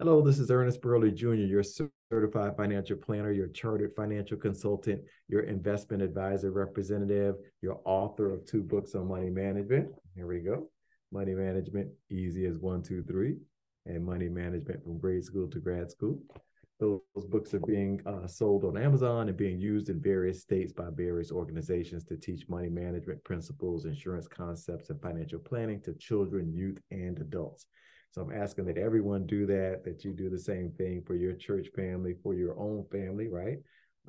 Hello, this is Ernest Burley Jr., your certified financial planner, your chartered financial consultant, your investment advisor representative, your author of two books on money management. Here we go. Money Management, Easy as One, Two, Three, and Money Management from Grade School to Grad School. Those books are being uh, sold on Amazon and being used in various states by various organizations to teach money management principles, insurance concepts, and financial planning to children, youth, and adults. So I'm asking that everyone do that, that you do the same thing for your church family, for your own family, right?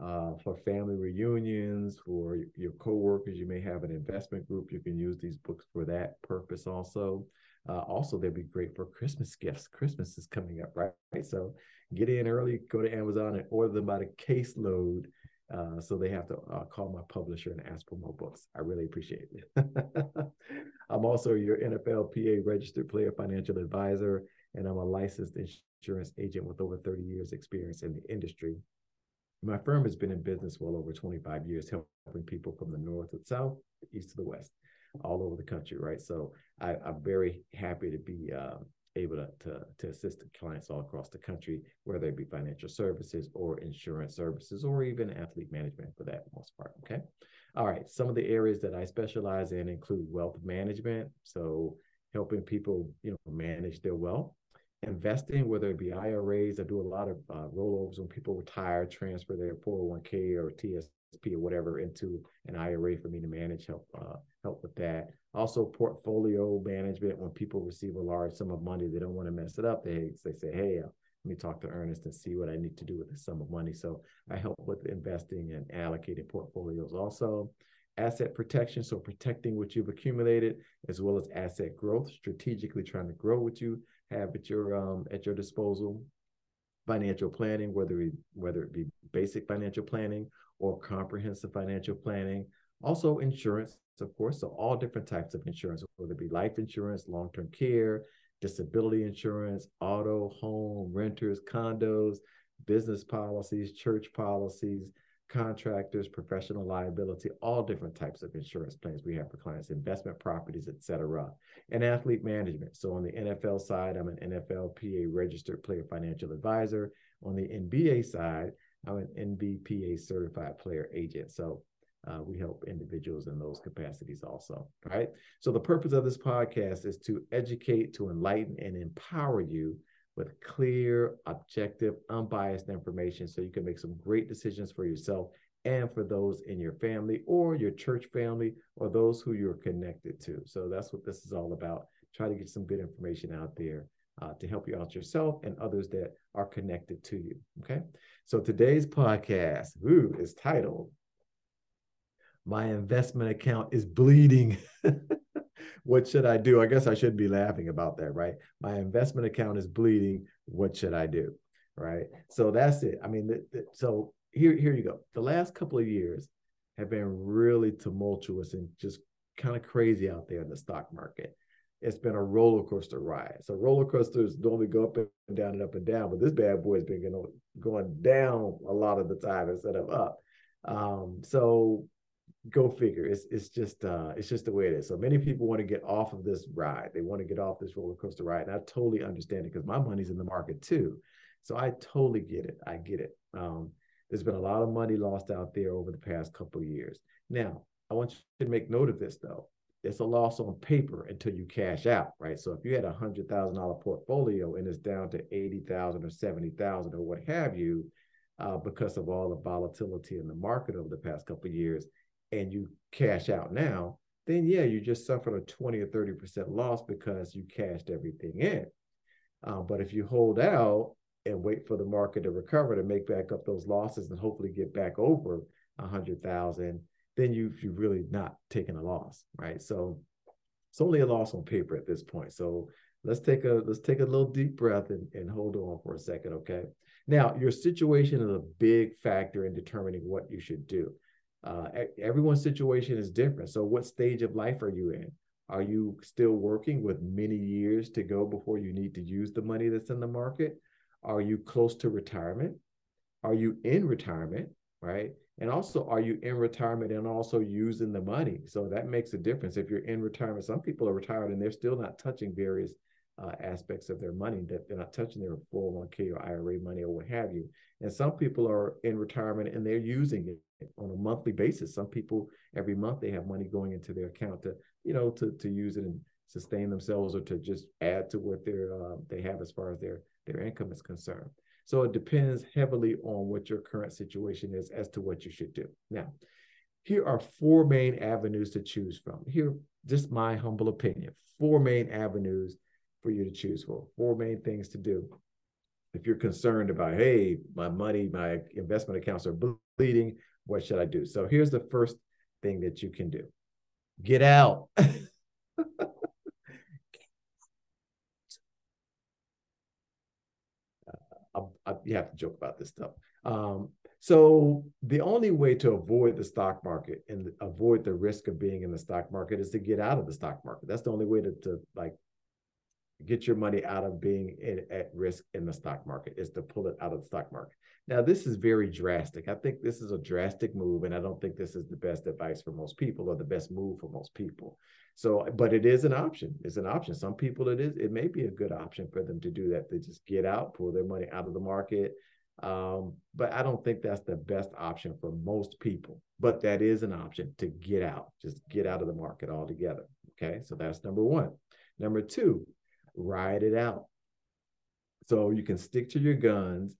Uh, for family reunions, for your coworkers, you may have an investment group. You can use these books for that purpose also. Uh, also, they'd be great for Christmas gifts. Christmas is coming up, right? So get in early, go to Amazon and order them by the caseload uh, so they have to uh, call my publisher and ask for more books. I really appreciate it. I'm also your NFLPA registered player financial advisor, and I'm a licensed insurance agent with over 30 years experience in the industry. My firm has been in business well over 25 years, helping people from the north to the south, the east to the west, all over the country, right? So I, am very happy to be uh, able to, to, to assist clients all across the country, whether it be financial services or insurance services or even athlete management for that most part. Okay. All right. Some of the areas that I specialize in include wealth management. So helping people, you know, manage their wealth, investing, whether it be IRAs, I do a lot of uh, rollovers when people retire, transfer their 401k or TSP or whatever into an IRA for me to manage, help uh, help with that. Also, portfolio management. When people receive a large sum of money, they don't want to mess it up. They they say, "Hey, uh, let me talk to Ernest and see what I need to do with this sum of money." So I help with investing and allocating portfolios. Also, asset protection. So protecting what you've accumulated, as well as asset growth. Strategically trying to grow what you have at your um, at your disposal. Financial planning, whether it, whether it be basic financial planning or comprehensive financial planning. Also, insurance of course. So all different types of insurance, whether it be life insurance, long-term care, disability insurance, auto, home, renters, condos, business policies, church policies, contractors, professional liability, all different types of insurance plans we have for clients, investment properties, et cetera, and athlete management. So on the NFL side, I'm an NFLPA registered player financial advisor. On the NBA side, I'm an NBPA certified player agent. So uh, we help individuals in those capacities also. Right. So the purpose of this podcast is to educate, to enlighten, and empower you with clear, objective, unbiased information so you can make some great decisions for yourself and for those in your family or your church family or those who you're connected to. So that's what this is all about. Try to get some good information out there uh, to help you out yourself and others that are connected to you. Okay. So today's podcast ooh, is titled my investment account is bleeding. what should I do? I guess I should be laughing about that, right? My investment account is bleeding. What should I do? Right. So that's it. I mean, th- th- so here, here you go. The last couple of years have been really tumultuous and just kind of crazy out there in the stock market. It's been a roller coaster ride. So roller coasters normally go up and down and up and down, but this bad boy has been going, going down a lot of the time instead of up. Um, so go figure. It's it's just uh it's just the way it is. So many people want to get off of this ride. They want to get off this roller coaster ride. And I totally understand it because my money's in the market too. So I totally get it. I get it. Um, there's been a lot of money lost out there over the past couple years. Now, I want you to make note of this though. It's a loss on paper until you cash out, right? So if you had a hundred thousand dollar portfolio and it's down to eighty thousand or seventy thousand or what have you, uh, because of all the volatility in the market over the past couple years, and you cash out now, then yeah, you just suffered a 20 or 30% loss because you cashed everything in. Uh, but if you hold out and wait for the market to recover to make back up those losses and hopefully get back over a hundred thousand, then you you've really not taken a loss, right? So it's only a loss on paper at this point. So let's take a let's take a little deep breath and, and hold on for a second, okay? Now, your situation is a big factor in determining what you should do uh, everyone's situation is different. So, what stage of life are you in? Are you still working with many years to go before you need to use the money that's in the market? Are you close to retirement? Are you in retirement? Right. And also, are you in retirement and also using the money? So that makes a difference. If you're in retirement, some people are retired and they're still not touching various uh, aspects of their money that they're not touching their 401k or IRA money or what have you. And some people are in retirement and they're using it on a monthly basis. Some people every month they have money going into their account to, you know, to to use it and sustain themselves or to just add to what they're uh, they have as far as their their income is concerned. So it depends heavily on what your current situation is as to what you should do. Now, here are four main avenues to choose from. Here, just my humble opinion, four main avenues for you to choose for, four main things to do. If you're concerned about, hey, my money, my investment accounts are bleeding, what should I do? So here's the first thing that you can do get out. I, I, you have to joke about this stuff. Um, so the only way to avoid the stock market and avoid the risk of being in the stock market is to get out of the stock market. That's the only way to, to like get your money out of being in, at risk in the stock market is to pull it out of the stock market. Now, this is very drastic. I think this is a drastic move, and I don't think this is the best advice for most people or the best move for most people. So, but it is an option. It's an option. Some people it is. It may be a good option for them to do that. They just get out, pull their money out of the market. Um, but I don't think that's the best option for most people. But that is an option to get out. Just get out of the market altogether. Okay, so that's number one. Number two, ride it out. So you can stick to your guns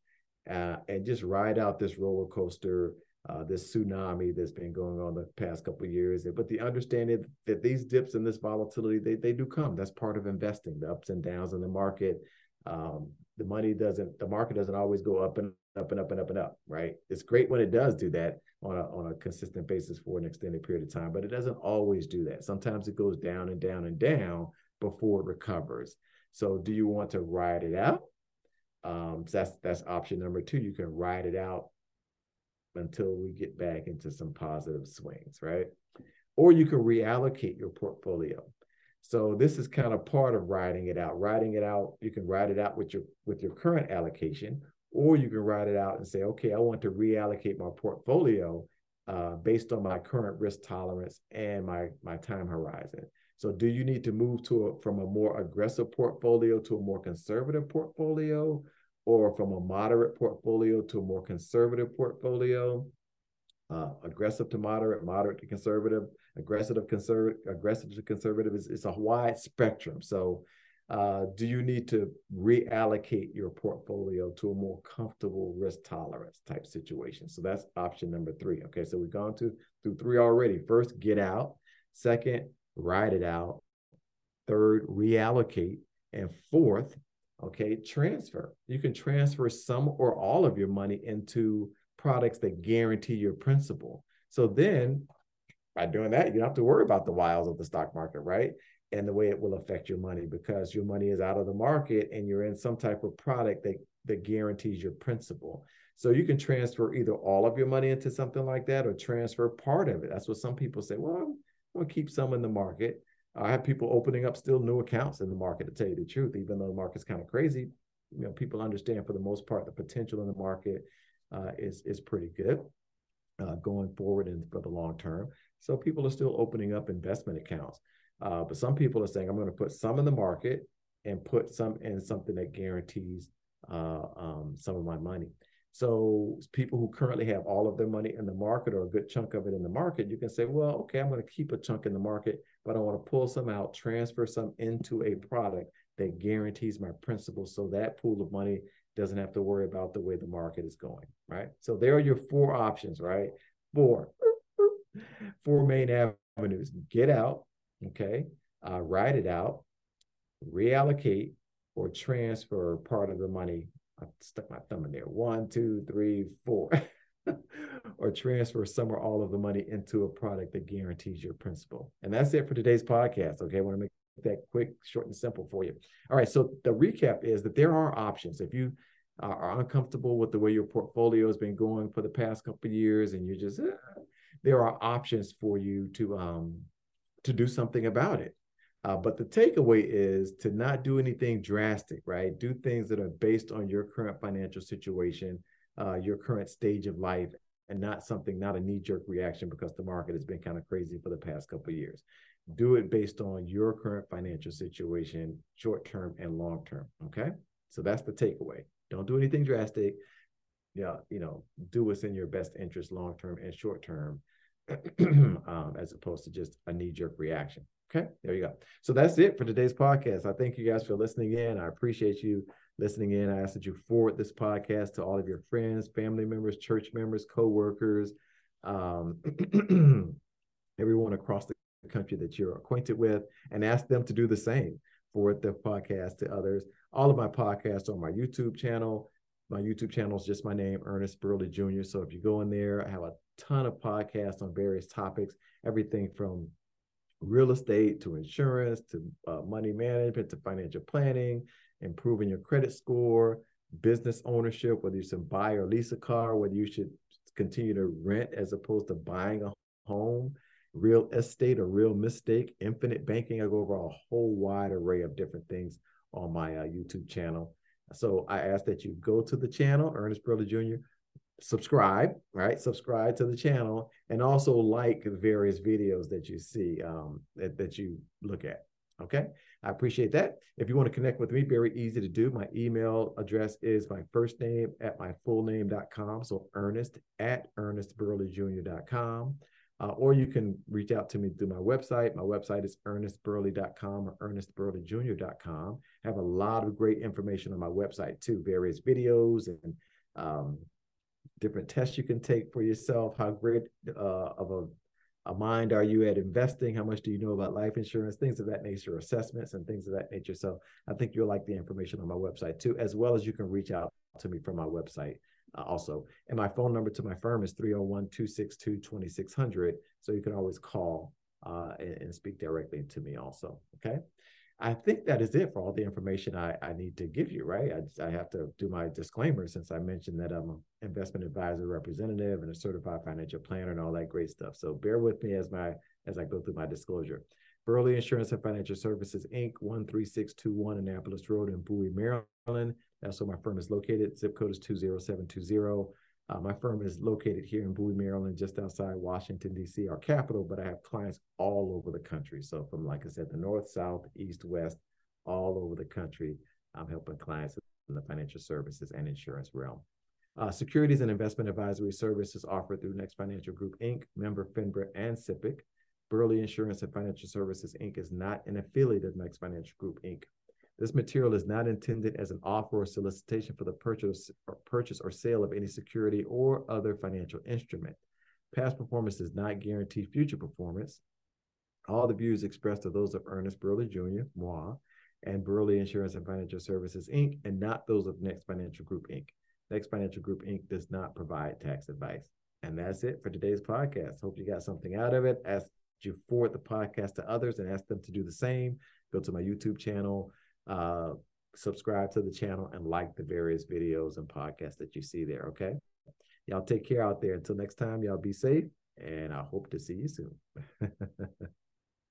uh, and just ride out this roller coaster uh, this tsunami that's been going on the past couple years. But the understanding that these dips and this volatility, they, they do come. That's part of investing, the ups and downs in the market. Um, the money doesn't, the market doesn't always go up and up and up and up and up, right? It's great when it does do that on a, on a consistent basis for an extended period of time, but it doesn't always do that. Sometimes it goes down and down and down before it recovers. So do you want to ride it out? Um, so that's that's option number two. You can ride it out until we get back into some positive swings, right? Or you can reallocate your portfolio. So this is kind of part of riding it out. Riding it out, you can ride it out with your with your current allocation, or you can ride it out and say, okay, I want to reallocate my portfolio uh, based on my current risk tolerance and my my time horizon. So do you need to move to a, from a more aggressive portfolio to a more conservative portfolio? or from a moderate portfolio to a more conservative portfolio, uh, aggressive to moderate, moderate to conservative, aggressive to conservative, aggressive to conservative is it's a wide spectrum. So, uh, do you need to reallocate your portfolio to a more comfortable risk tolerance type situation? So that's option number three. Okay, so we've gone to through three already. First, get out. Second, ride it out. Third, reallocate. And fourth, okay, transfer. You can transfer some or all of your money into products that guarantee your principal. So then by doing that, you don't have to worry about the wiles of the stock market, right? And the way it will affect your money because your money is out of the market and you're in some type of product that, that guarantees your principal. So you can transfer either all of your money into something like that or transfer part of it. That's what some people say. Well, To keep some in the market. I have people opening up still new accounts in the market to tell you the truth, even though the market's kind of crazy. You know, people understand for the most part the potential in the market uh, is is pretty good uh, going forward and for the long term. So people are still opening up investment accounts, uh, but some people are saying I'm going to put some in the market and put some in something that guarantees uh, um, some of my money. So people who currently have all of their money in the market or a good chunk of it in the market, you can say, well, okay, I'm going to keep a chunk in the market, but I want to pull some out, transfer some into a product that guarantees my principal so that pool of money doesn't have to worry about the way the market is going, right? So there are your four options, right? Four, four main avenues. Get out, okay, uh, ride it out, reallocate, or transfer part of the money I stuck my thumb in there. One, two, three, four. or transfer some or all of the money into a product that guarantees your principal. And that's it for today's podcast. Okay. I want to make that quick, short, and simple for you. All right. So the recap is that there are options. If you are uncomfortable with the way your portfolio has been going for the past couple years and you're just, eh, there are options for you to, um, to do something about it. Uh, but the takeaway is to not do anything drastic, right? Do things that are based on your current financial situation, uh, your current stage of life, and not something, not a knee jerk reaction because the market has been kind of crazy for the past couple years. do it based on your current financial situation, short term and long term. Okay. So that's the takeaway. Don't do anything drastic. Yeah, you know, do what's in your best interest long term and short term, um, as opposed to just a knee jerk reaction. Okay, there you go. So that's it for today's podcast. I thank you guys for listening in. I appreciate you listening in. I ask that you forward this podcast to all of your friends, family members, church members, co-workers, um, everyone across the country that you're acquainted with, and ask them to do the same. Forward the podcast to others. All of my podcasts on my YouTube channel. My YouTube channel is just my name, Ernest Burley Jr. So if you go in there, I have a ton of podcasts on various topics, everything from real estate to insurance to uh, money management to financial planning, improving your credit score, business ownership, whether you should buy or lease a car, whether you should continue to rent as opposed to buying a home, real estate or real mistake, infinite banking. I go over a whole wide array of different things on my uh, YouTube channel. So I ask that you go to the channel, Ernest Burley Jr., subscribe, right? Subscribe to the channel and also like the various videos that you see um, that, that you look at. Okay. I appreciate that. If you want to connect with me, very easy to do. My email address is my first name at my full name.com. So Ernest at ernestburleyjr.com. Uh, or you can reach out to me through my website. My website is ernestburley.com or ernestburleyjr.com. I have a lot of great information on my website too, various videos and um, different tests you can take for yourself. How great uh, of a a mind are you at investing? How much do you know about life insurance? Things of that nature, assessments and things of that nature. So I think you'll like the information on my website too, as well as you can reach out to me from my website uh, also. And my phone number to my firm is 301 262 2600. So you can always call uh, and, and speak directly to me also. Okay. I think that is it for all the information I, I need to give you, right? I, I have to do my disclaimer since I mentioned that I'm an investment advisor representative and a certified financial planner and all that great stuff. So bear with me as my as I go through my disclosure. Burley Insurance and Financial Services, Inc., 13621 Annapolis Road in Bowie, Maryland. That's where my firm is located. Zip code is 20720. Uh, my firm is located here in Bowie, Maryland, just outside Washington, D.C., our capital, but I have clients all over the country. So, from, like I said, the north, south, east, west, all over the country, I'm helping clients in the financial services and insurance realm. Uh, securities and investment advisory services offered through Next Financial Group, Inc., member FINRA and SIPC. Burley Insurance and Financial Services, Inc. is not an affiliate of Next Financial Group, Inc. This material is not intended as an offer or solicitation for the purchase or purchase or sale of any security or other financial instrument. Past performance does not guarantee future performance. All the views expressed are those of Ernest Burley Jr., moi, and Burley Insurance and Financial Services, Inc., and not those of Next Financial Group, Inc. Next Financial Group, Inc. does not provide tax advice. And that's it for today's podcast. Hope you got something out of it. Ask you forward the podcast to others and ask them to do the same. Go to my YouTube channel, uh, subscribe to the channel and like the various videos and podcasts that you see there. Okay. Y'all take care out there. Until next time, y'all be safe. And I hope to see you soon.